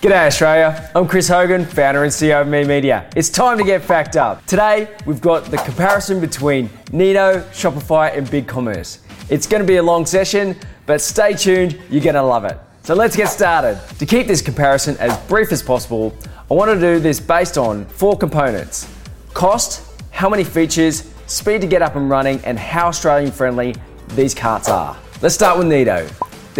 G'day Australia, I'm Chris Hogan, founder and CEO of Me Media. It's time to get fact up. Today, we've got the comparison between Neto, Shopify, and BigCommerce. It's going to be a long session, but stay tuned, you're going to love it. So let's get started. To keep this comparison as brief as possible, I want to do this based on four components cost, how many features, speed to get up and running, and how Australian friendly these carts are. Let's start with Neto.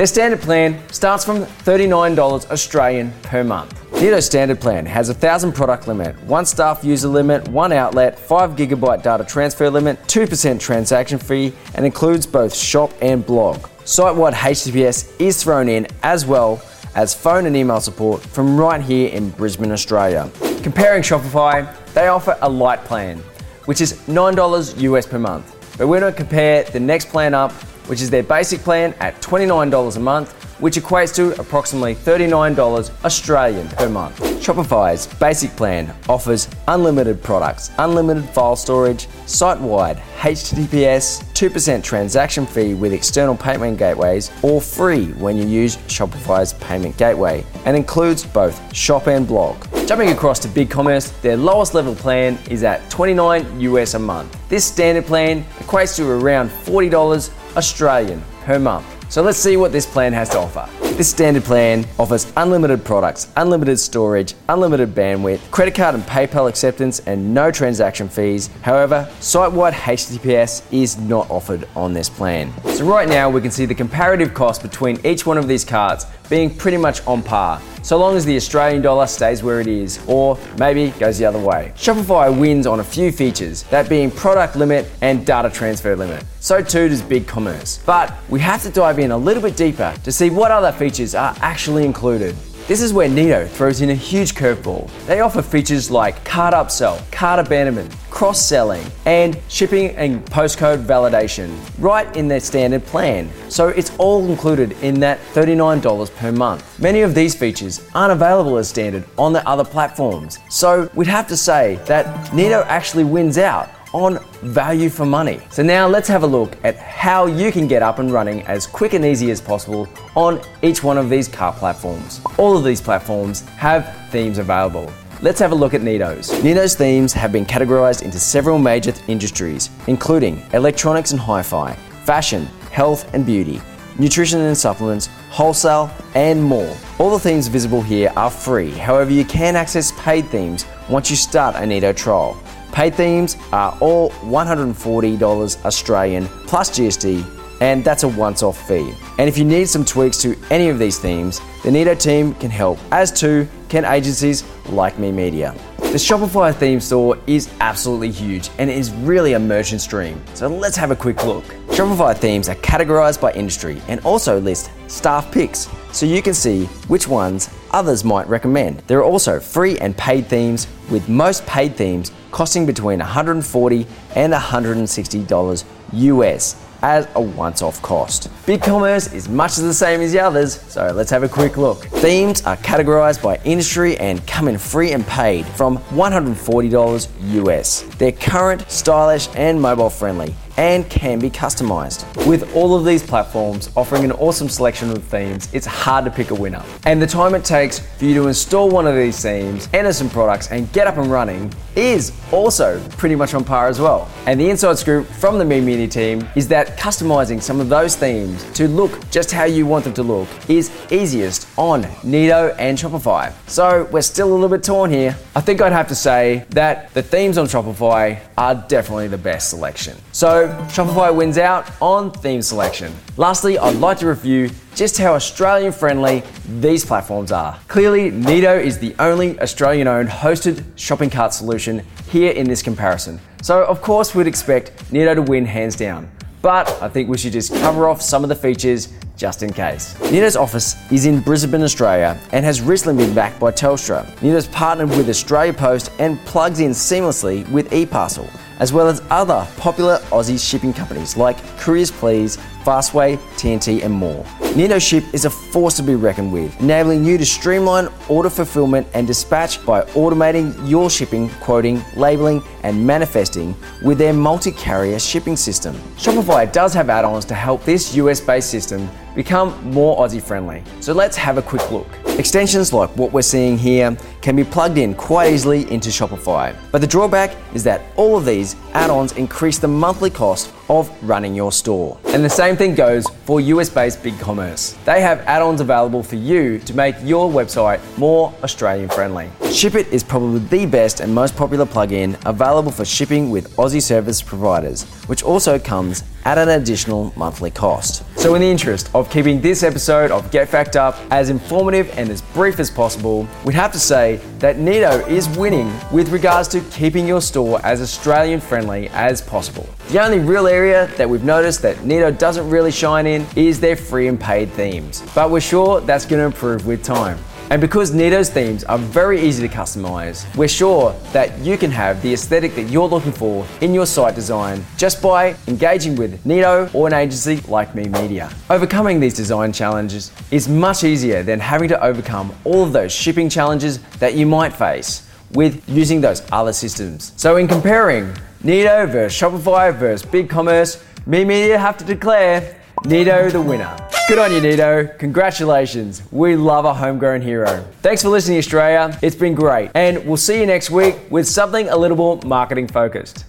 Their standard plan starts from $39 Australian per month. Neto's standard plan has a 1000 product limit, one staff user limit, one outlet, 5 gigabyte data transfer limit, 2% transaction fee, and includes both shop and blog. Site wide HTTPS is thrown in as well as phone and email support from right here in Brisbane, Australia. Comparing Shopify, they offer a light plan, which is $9 US per month. But we're going to compare the next plan up which is their basic plan at $29 a month, which equates to approximately $39 Australian per month. Shopify's basic plan offers unlimited products, unlimited file storage, site wide HTTPS, 2% transaction fee with external payment gateways, or free when you use Shopify's payment gateway, and includes both shop and blog. Jumping across to BigCommerce, their lowest level plan is at 29 US a month. This standard plan equates to around $40 Australian per month. So let's see what this plan has to offer. This standard plan offers unlimited products, unlimited storage, unlimited bandwidth, credit card and PayPal acceptance, and no transaction fees. However, site wide HTTPS is not offered on this plan. So, right now, we can see the comparative cost between each one of these cards being pretty much on par, so long as the Australian dollar stays where it is, or maybe goes the other way. Shopify wins on a few features, that being product limit and data transfer limit. So too does BigCommerce. But we have to dive in a little bit deeper to see what other features are actually included. This is where Neto throws in a huge curveball. They offer features like cart upsell, cart abandonment, cross selling, and shipping and postcode validation right in their standard plan. So it's all included in that $39 per month. Many of these features aren't available as standard on the other platforms. So we'd have to say that Neto actually wins out on value for money. So now let's have a look at how you can get up and running as quick and easy as possible on each one of these car platforms. All of these platforms have themes available. Let's have a look at Neto's. Neto's themes have been categorized into several major industries, including electronics and hi-fi, fashion, health and beauty, nutrition and supplements, wholesale, and more. All the themes visible here are free, however, you can access paid themes once you start a Neto trial. Paid themes are all $140 Australian plus GST, and that's a once off fee. And if you need some tweaks to any of these themes, the Neto team can help, as too can agencies like Me Media. The Shopify theme store is absolutely huge and is really a merchant stream. So let's have a quick look. Shopify themes are categorized by industry and also list staff picks so you can see which ones others might recommend. There are also free and paid themes, with most paid themes costing between 140 and $160 US as a once off cost. BigCommerce is much the same as the others, so let's have a quick look. Themes are categorized by industry and come in free and paid from $140 US. They're current, stylish, and mobile friendly and can be customized. With all of these platforms offering an awesome selection of themes, it's hard to pick a winner. And the time it takes for you to install one of these themes, enter some products, and get up and running is also pretty much on par as well. And the inside scoop from the Me Media team is that customizing some of those themes to look just how you want them to look is easiest on Neto and Shopify. So we're still a little bit torn here. I think I'd have to say that the themes on Shopify are definitely the best selection. So Shopify wins out on theme selection. Lastly, I'd like to review just how Australian friendly these platforms are. Clearly, Neto is the only Australian owned hosted shopping cart solution here in this comparison. So, of course, we'd expect Neto to win hands down. But I think we should just cover off some of the features just in case. Neto's office is in Brisbane, Australia, and has recently been backed by Telstra. Neto's partnered with Australia Post and plugs in seamlessly with eParcel as well as other popular Aussie shipping companies like Couriers Please, Fastway, TNT, and more. Neto Ship is a force to be reckoned with, enabling you to streamline order fulfillment and dispatch by automating your shipping, quoting, labeling, and manifesting with their multi carrier shipping system. Shopify does have add ons to help this US based system become more Aussie friendly. So let's have a quick look. Extensions like what we're seeing here can be plugged in quite easily into Shopify. But the drawback is that all of these add-ons increase the monthly cost of running your store. And the same thing goes for US-based BigCommerce. They have add-ons available for you to make your website more Australian friendly. Shippit is probably the best and most popular plugin available for shipping with Aussie service providers, which also comes at an additional monthly cost. So in the interest of keeping this episode of Get Fact Up as informative and as brief as possible, we'd have to say that Neto is winning with regards to keeping your store as Australian friendly as possible. The only real area that we've noticed that Neto doesn't really shine in is their free and paid themes, but we're sure that's going to improve with time. And because Neto's themes are very easy to customize, we're sure that you can have the aesthetic that you're looking for in your site design just by engaging with Neto or an agency like Me Media. Overcoming these design challenges is much easier than having to overcome all of those shipping challenges that you might face with using those other systems. So in comparing Neto versus Shopify versus BigCommerce, Me Media have to declare Neto the winner. Good on you, Neto. Congratulations. We love a homegrown hero. Thanks for listening, Australia. It's been great. And we'll see you next week with something a little more marketing focused.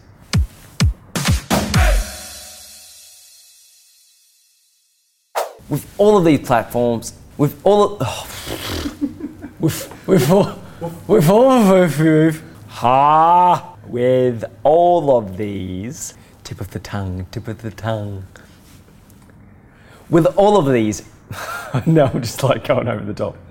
With all of these platforms, with all of. Oh, with, with all. Of. With all of with, ha, with all of these, tip of the tongue, tip of the tongue. With all of these, no, just like going over the top.